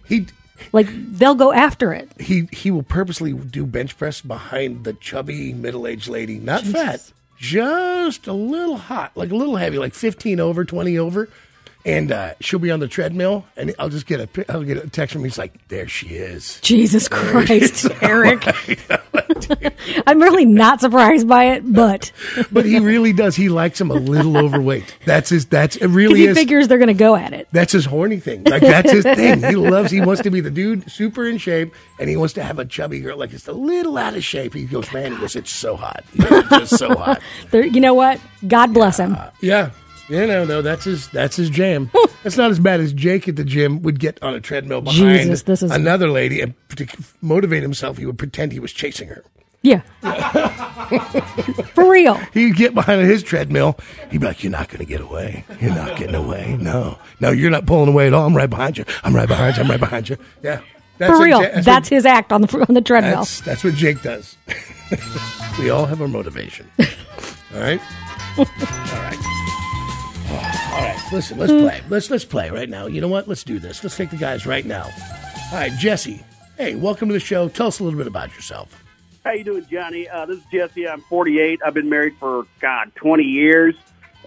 He like they'll go after it. He he will purposely do bench press behind the chubby middle aged lady, not fat, just a little hot, like a little heavy, like fifteen over, twenty over, and uh, she'll be on the treadmill, and I'll just get a I'll get a text from him. He's like, "There she is." Jesus There Christ. Eric. I'm really not surprised by it, but but he really does. He likes him a little overweight. That's his. That's it. Really he is. figures they're going to go at it. That's his horny thing. Like that's his thing. He loves. He wants to be the dude, super in shape, and he wants to have a chubby girl like it's a little out of shape. He goes, man, he goes, it's so hot. It's just so hot. There- you know what? God bless him. Yeah. You know, no, that's his. That's his jam. That's not as bad as Jake at the gym would get on a treadmill behind Jesus, this is- another lady and to motivate himself. He would pretend he was chasing her. Yeah. For real. He'd get behind his treadmill. He'd be like, "You're not going to get away. You're not getting away. No, no, you're not pulling away at all. I'm right behind you. I'm right behind you. I'm right behind you. Yeah, For what real. Ja- That's, what- his act on the on the treadmill. That's, that's what Jake does. we all have our motivation. All right. All right. All right. Listen, let's play. Let's let's play right now. You know what? Let's do this. Let's take the guys right now. All right, Jesse. Hey, welcome to the show. Tell us a little bit about yourself. How you doing, Johnny? Uh, this is Jesse. I'm 48. I've been married for God 20 years,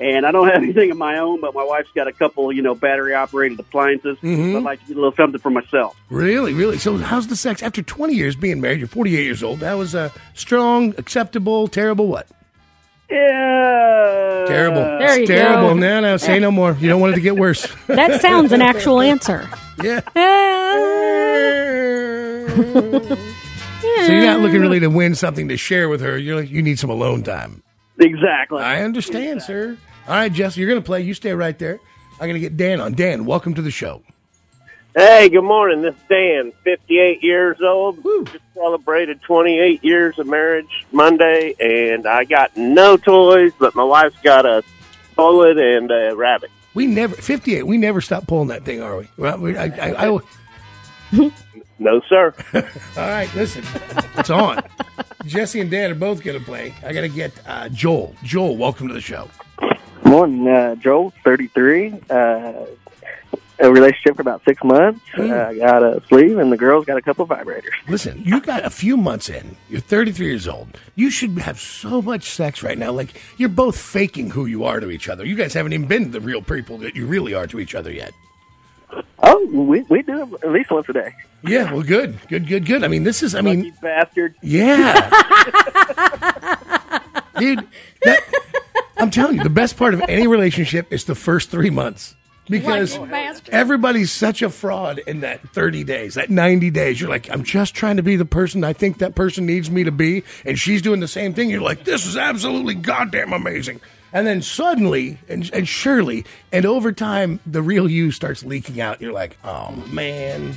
and I don't have anything of my own. But my wife's got a couple, you know, battery operated appliances. Mhm. So I'd like to get a little something for myself. Really, really. So, how's the sex after 20 years being married? You're 48 years old. That was uh, strong, acceptable, terrible. What? Yeah. Terrible. There you It's terrible. go. No, no, say no more. You don't want it to get worse. That sounds an actual answer. Yeah. So you're not looking really to win something to share with her. You're like, you need some alone time. Exactly. I understand, sir. All right, Jesse, you're going to play. You stay right there. I'm going to get Dan on. Dan, welcome to the show. Hey, good morning. This is Dan, 58 years old. Just celebrated 28 years of marriage Monday, and I got no toys, but my wife's got a toilet and a rabbit. We never 58. We never stop pulling that thing, are we? Well, we I, I, I, no, sir. All right, listen, it's on. Jesse and Dan are both going to play. I got to get uh, Joel. Joel, welcome to the show. Morning, uh, Joel, 33. Uh, a relationship for about six months. Mm. Uh, got a sleeve, and the girl's got a couple vibrators. Listen, you got a few months in. You're 33 years old. You should have so much sex right now. Like you're both faking who you are to each other. You guys haven't even been the real people that you really are to each other yet. Oh, we, we do it at least once a day. Yeah, well, good, good, good, good. I mean, this is. I mean, bastard. Yeah. Dude, that, I'm telling you, the best part of any relationship is the first three months. Because everybody's such a fraud in that 30 days, that 90 days. You're like, I'm just trying to be the person I think that person needs me to be. And she's doing the same thing. You're like, this is absolutely goddamn amazing. And then suddenly and, and surely, and over time, the real you starts leaking out. You're like, oh man,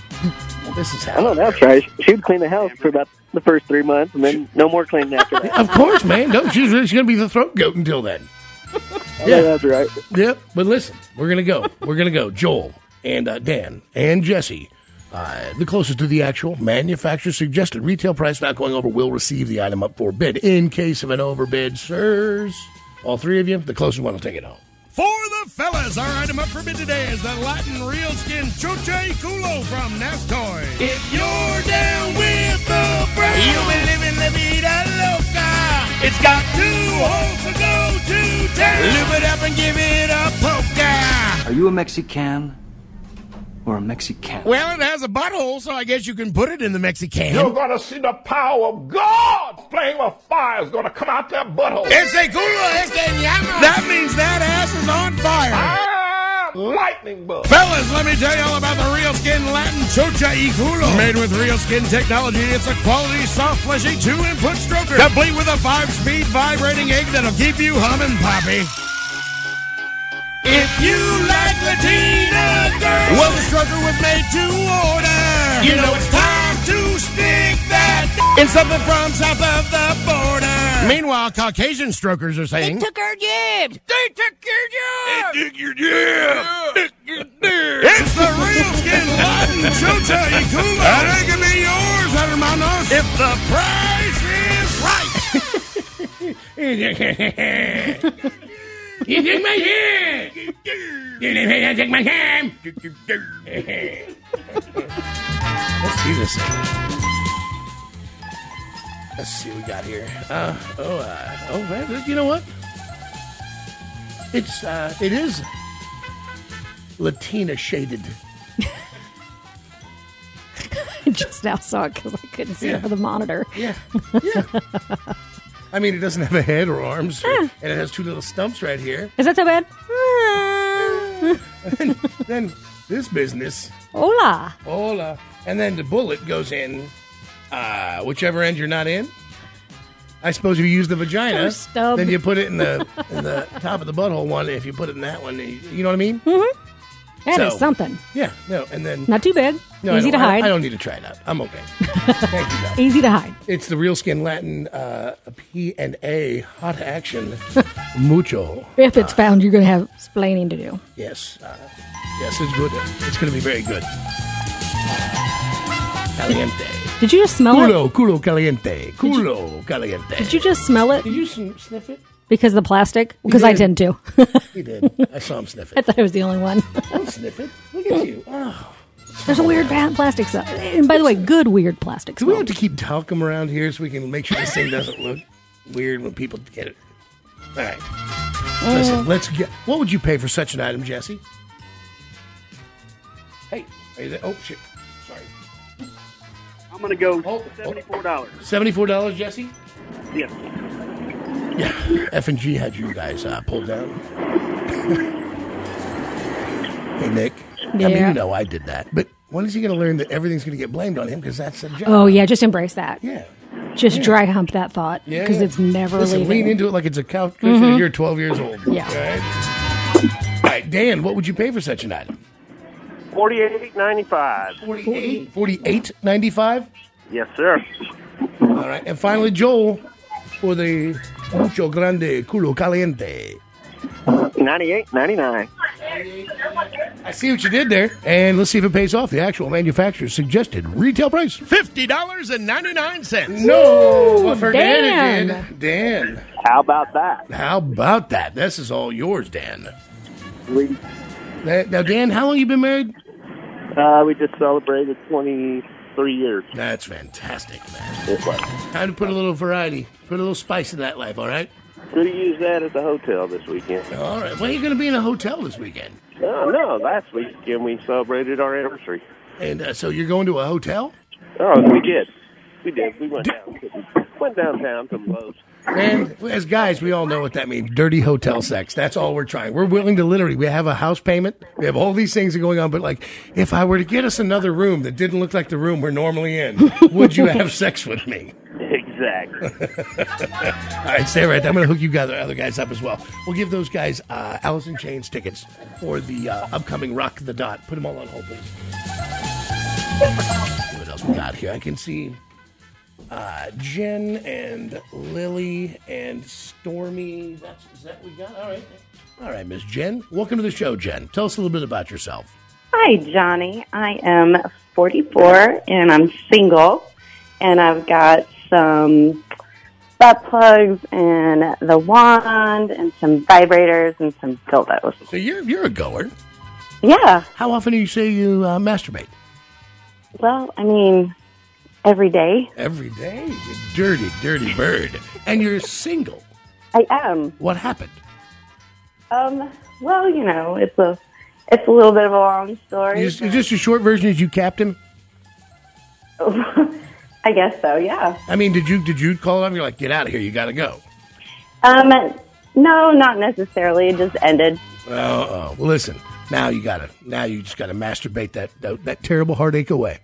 this is I how. know that's right. She would clean the house for about the first three months, and then no more cleaning after that. Of course, man. No, she's, she's going to be the throat goat until then. Yeah, that's right. Yep. But listen, we're gonna go. We're gonna go. Joel and uh, Dan and Jesse, uh, the closest to the actual manufacturer suggested retail price not going over, will receive the item up for bid. In case of an overbid, sirs, all three of you, the closest one will take it home. For the fellas, our item up for bid today is the Latin Real Skin Choche Culo from Nastoy. If you're down with the brand, you'll be living la vida loca. It's got two holes to go to town. Lube it up and give it a polka. Are you a Mexican or a Mexican? Well, it has a butthole, so I guess you can put it in the Mexican. You're gonna see the power of God. Flame of fire is gonna come out that butthole. Ese culo, este llama. That means that ass is on fire. Ah, lightning bug. Fellas, let me tell you all about the Real Skin Latin Chocha y Culo. Made with Real Skin technology, it's a quality, soft, fleshy, two-input stroker. Complete with a five-speed vibrating egg that'll keep you humming, Poppy. If you like Latina girls, well, the stroker was made to order. You know it's time to stick that in something from south of the border. Meanwhile, Caucasian strokers are saying, They took our jibs. They took your job. They took your job. It's the real skin Latin Chocha y Culo. And it can be yours, hermanos, if the price is right. You take my hand. You take my hand. Let's do this. Let's see what we got here. Uh, oh, uh, oh, you know what? It's uh, it is Latina shaded. I just now saw it because I couldn't see Yeah. it for the monitor. Yeah. I mean, it doesn't have a head or arms, or- and it has two little stumps right here. Is that so bad? then, then this business, Hola. hola, and then the bullet goes in uh, whichever end you're not in. I suppose if you use the vagina, then you put it in the in the top of the butthole one. If you put it in that one, you, you know what I mean? Mm-hmm. That is So- something. Yeah, no, and then Not too big. No, Easy to don't- I- hide. I, don't need to try it out. I'm okay. Thank you. Doc. Easy to hide. It's the Real Skin Latin uh, P and A Hot Action Mucho. If it's found, you're going to have explaining to do. Yes, uh, yes, it's good. It's going to be very good. Caliente. Did you just smell it? Culo, culo caliente. Culo caliente. Did you just smell it? Did you sniff it? Because of the plastic? Because I didn't do. He did. I saw him sniff it. I it. thought I was the only one. Don't sniff it. Look at you. Oh. There's a weird bad plastic stuff. And by the way, good weird plastic Do we smell. have to keep talcum around here so we can make sure this thing doesn't look weird when people get it? All right. Listen, uh. let's get. What would you pay for such an item, Jesse? Hey, are you there? Oh shit! Sorry. I'm going to go oh, oh. seventy-four dollars. Seventy-four dollars, Jesse. Yes. Yeah, F and G had you guys uh, pulled down. hey, Nick. I mean, Yeah. you know I did that, but when is he going to learn that everything's going to get blamed on him? Because that's the job. Oh, yeah, just embrace that. Yeah. Just Yeah. dry hump that thought. Yeah, Because yeah. it's never Listen, leaving. lean into it like it's a couch cushion Mhm. you're 12 years old. Yeah. All right. All right, Dan, what would you pay for such an item? Forty-eight ninety-five. 48 48 95 Yes, sir. All right. And finally, Joel, for the Mucho Grande Culo Caliente. Ninety-eight ninety-nine. I see what you did there. And let's see if it pays off. The actual manufacturer's suggested retail price. Fifty dollars and ninety nine cents. No, but for Dan, Dan. it did. Dan. How about that? How about that? This is all yours, Dan. That- Now, Dan, how long you been married? Uh, we just celebrated twenty-three years. That's fantastic, man. Time to put a little variety, put a little spice in that life, all right? Could have used that at the hotel this weekend. All right. Are you going to be in a hotel this weekend? Oh no, last weekend we celebrated our anniversary. And uh, so you're going to a hotel? Oh, we did. We did. We went down. To, went downtown to Lowe's. And as guys, we all know what that means. Dirty hotel sex. That's all we're trying. We're willing to literally, we have a house payment. We have all these things going on. But like, if I were to get us another room that didn't look like the room we're normally in, would you have sex with me? Exactly. All right, stay right there. I'm going to hook you guys, other guys up as well. We'll give those guys uh, in Chains tickets for the uh, upcoming Rock the Dot. Put them all on hold, please. See what else we got here. I can see uh, Jen and Lily and Stormy. That's is that we got? All right. All right, Miss Jen. Welcome to the show, Jen. Tell us a little bit about yourself. Hi, Johnny. I am 44 and I'm single, and I've got some butt plugs and the wand and some vibrators and some dildos. So you're you're a goer. Yeah. How often do you say you uh, masturbate? Well, I mean, every day. Every day. You dirty, dirty bird. And you're single. I am. What happened? Um. Well, you know, it's a it's a little bit of a long story. Just, just a short version is you capped him. I guess so. Yeah. I mean, did you did you call him? You're like, get out of here. You got to go. Um. No, not necessarily. It just ended. Oh, oh. Well, listen. Now you gotta. Now you just gotta masturbate that that, that terrible heartache away.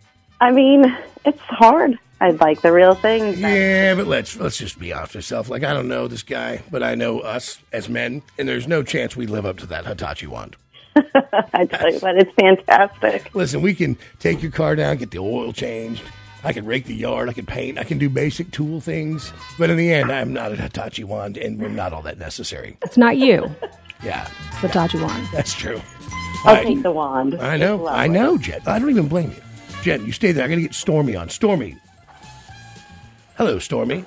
I mean, it's hard. I'd like the real thing. but- Yeah, but let's let's just be honest with ourselves. Like I don't know this guy, but I know us as men, and there's no chance we live up to that Hitachi wand. I tell you what, it's fantastic. Listen, we can take your car down, get the oil changed. I can rake the yard. I can paint. I can do basic tool things. But in the end, I'm not a Hitachi wand, and we're not all that necessary. It's not you. Yeah, It's the Tachi wand. that's true. I'll All right. take the wand. I know. I know, Jen. I don't even blame you. Jen, you stay there. I'm going to get Stormy on. Stormy. Hello, Stormy.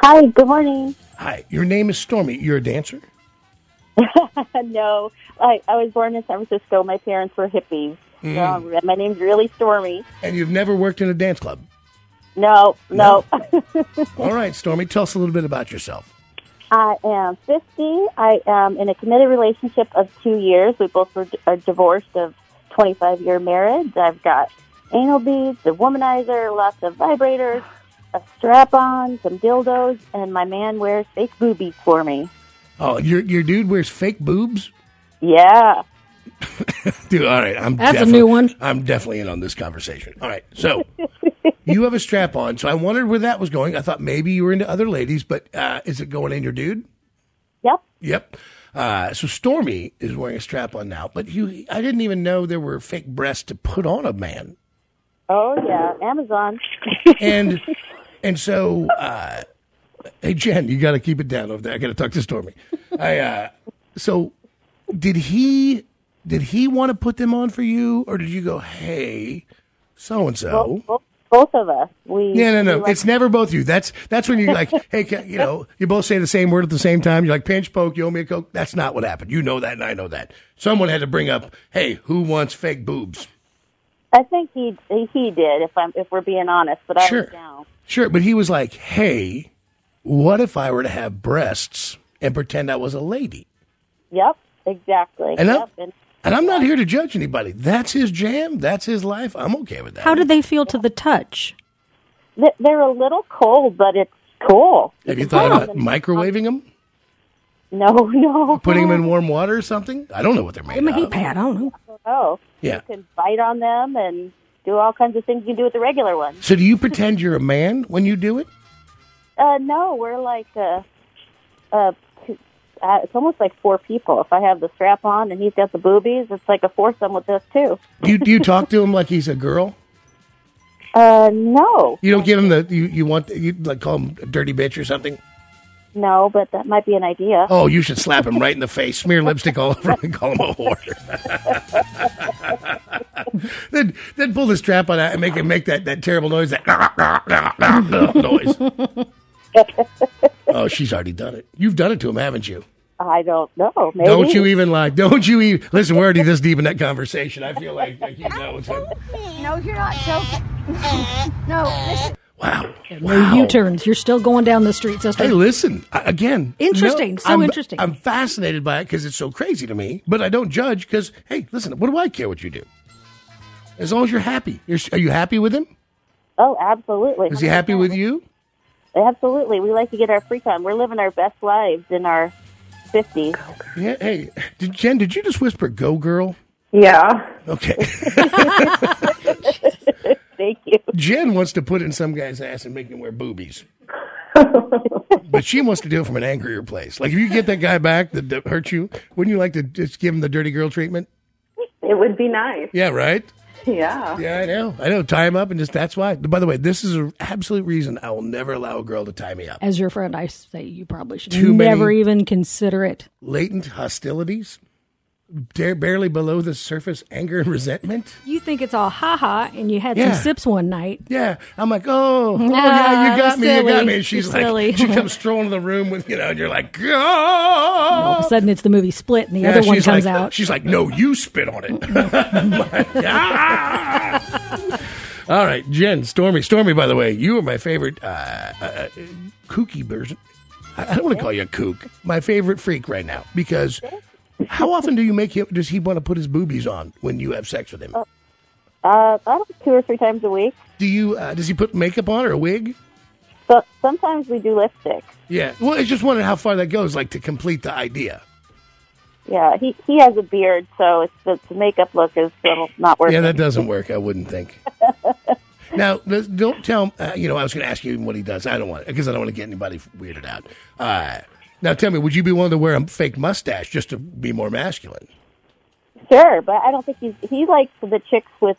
Hi, good morning. Hi. Your name is Stormy. You're a dancer? no, I, I was born in San Francisco. My parents were hippies. Mm. Um, my name's really Stormy. And you've never worked in a dance club? No, no. All right, Stormy. Tell us a little bit about yourself. I am 50. I am in a committed relationship of two years. We both were are divorced of 25 year marriage. I've got anal beads, a womanizer, lots of vibrators, a strap-on, some dildos, and my man wears fake boobies for me. Oh, your your dude wears fake boobs. Yeah. Dude, all right, I'm That's a new one. I'm definitely in on this conversation. All right, so you have a strap on, so I wondered where that was going. I thought maybe you were into other ladies, but uh, is it going in your dude? Yep. Yep. Uh, so Stormy is wearing a strap on now, but you, I didn't even know there were fake breasts to put on a man, Oh yeah, Amazon. and and so uh, hey Jen, you got to keep it down over there. I got to talk to Stormy. I uh, so did he did he want to put them on for you, or did you go, hey, so and so? both, of us. We Yeah, no, no. like- It's never both of you. That's that's when you're like, hey, ca- you know, you both say the same word at the same time. You're like, pinch poke, you owe me a coke. That's not what happened. You know that, and I know that. Someone had to bring up, hey, who wants fake boobs? I think he he did. If I'm if we're being honest, but I Sure. was down. Sure, but he was like, hey, what if I were to have breasts and pretend I was a lady? Yep, exactly. And I'm- and And I'm not here to judge anybody. That's his jam. That's his life. I'm okay with that. How do they feel to the touch? they're a little cold, but it's cool. Have you thought put about them- microwaving them? No, no. Putting them in warm water or something? I don't know what they're made Give 'em a of. heat pad. I don't know. Oh, Yeah. you can bite on them and do all kinds of things you can do with the regular one. So do you pretend you're a man when you do it? Uh, no, we're like uh, uh, uh, it's almost like four people. If I have the strap on and he's got the boobies, it's like a foursome with us too. Do you, do you talk to him like he's a girl? Uh, no, You don't give him the you you want you like call him a dirty bitch or something. No, but that might be an idea. Oh, you should slap him right in the face, smear lipstick all over him, and call him a whore. then then pull the strap on that and make him make that, that terrible noise that noise. Oh, she's already done it. You've done it to him, haven't you? I don't know. Maybe. Don't you even like? Don't you even listen? We're already this deep in that conversation. I feel like, like you know. It's like, No, you're not joking. no, listen. Wow. No U-turns. You're still going down the street, sister. Hey, listen I- again. Interesting. no, So I'm- interesting. I'm fascinated by it because it's so crazy to me. But I don't judge because hey, listen. What do I care what you do? As long as you're happy. You're, are you happy with him? Oh, absolutely. Is he happy with you? Absolutely. We like to get our free time. We're living our best lives in our fifties. Yeah. Hey, did, Jen, did you just whisper "Go, girl"? Yeah. Okay. Thank you. Jen wants to put in some guy's ass and make him wear boobies. but she wants to do it from an angrier place. Like if you get that guy back that, that hurt you, wouldn't you like to just give him the dirty girl treatment? It would be nice. Yeah, right. Yeah. Yeah, I know. I know. Tie him up and just that's why. By the way, this is an absolute reason I will never allow a girl to tie me up. As your friend, I say you probably should Too never even consider it. Latent hostilities, dare, barely below the surface anger and resentment. You think it's all haha, and you had Yeah. some sips one night. Yeah, I'm like, oh, oh yeah, you got me, you got me. And she's You're like, silly. she comes strolling in the room with, you know, and you're like, oh. All of a sudden, it's the movie Split, and the Yeah, other one comes like, out. She's like, no, you spit on it. Like, "Ah!" All right, Jen, Stormy, Stormy. By the way, you are my favorite uh, uh, kooky version. I I don't want to call you a kook. My favorite freak right now because how often do you make him? Does he want to put his boobies on when you have sex with him? Uh, I don't know, two or three times a week. Do you? Uh, does he put makeup on or a wig? But sometimes we do lipstick. Yeah. Well, I just wondered how far that goes, like to complete the idea. Yeah, he he has a beard, so it's the, the makeup look is not working. Yeah, that doesn't work. I wouldn't think. now, don't tell. Uh, you know, I was going to ask you what he does. I don't want because I don't want to get anybody weirded out. Now, tell me, would you be willing to wear a fake mustache just to be more masculine? Sure, but I don't think he's he likes the chicks with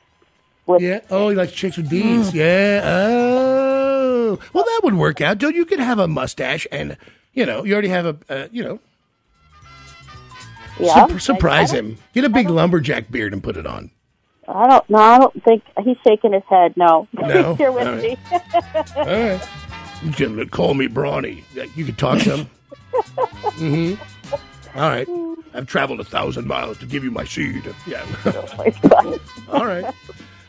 with Yeah. Oh, he likes chicks with D's. Yeah. Oh. Well, that would work out. Don't you could have a mustache and you know you already have a uh, you know yeah. sur- surprise I, I him. Get a big lumberjack beard and put it on. I don't no, I don't think he's shaking his head. No, No? you're with All right. me. All right. You can call me Brawny. You could talk to him. Mm-hmm. All right. I've traveled a thousand miles to give you my seed. Yeah. All right. All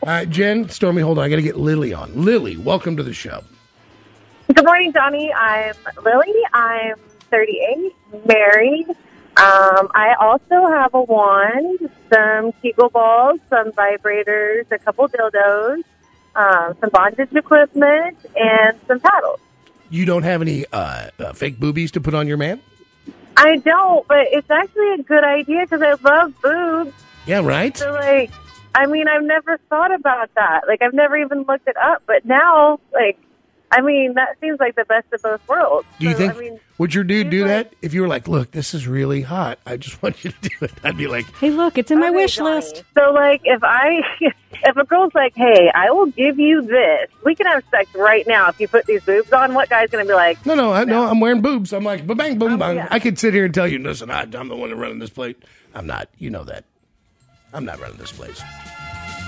right, Jen, Stormy, hold on. I got to get Lily on. Lily, welcome to the show. Good morning, Johnny. I'm Lily. I'm 38, married. Um, I also have a wand, some Kegel balls, some vibrators, a couple dildos, um, some bondage equipment, and some paddles. You don't have any uh, uh, fake boobies to put on your man? I don't, but it's actually a good idea because I love boobs. Yeah, right. So, like, I mean, I've never thought about that. Like, I've never even looked it up. But now, like, I mean, that seems like the best of both worlds. Do you So, think I mean, would your dude do that if you were like, "Look, this is really hot. I just want you to do it." I'd be like, Hey, look, it's in my wish list. so like, if I, if a girl's like, "Hey, I will give you this. We can have sex right now if you put these boobs on." What guy's gonna be like? "No, no, I, no, I'm wearing boobs." I'm like, "Ba bang, boom, oh, bang." yeah. I could sit here and tell you, "Listen, I, I'm the one running this place." I'm not. You know that. I'm not running this place.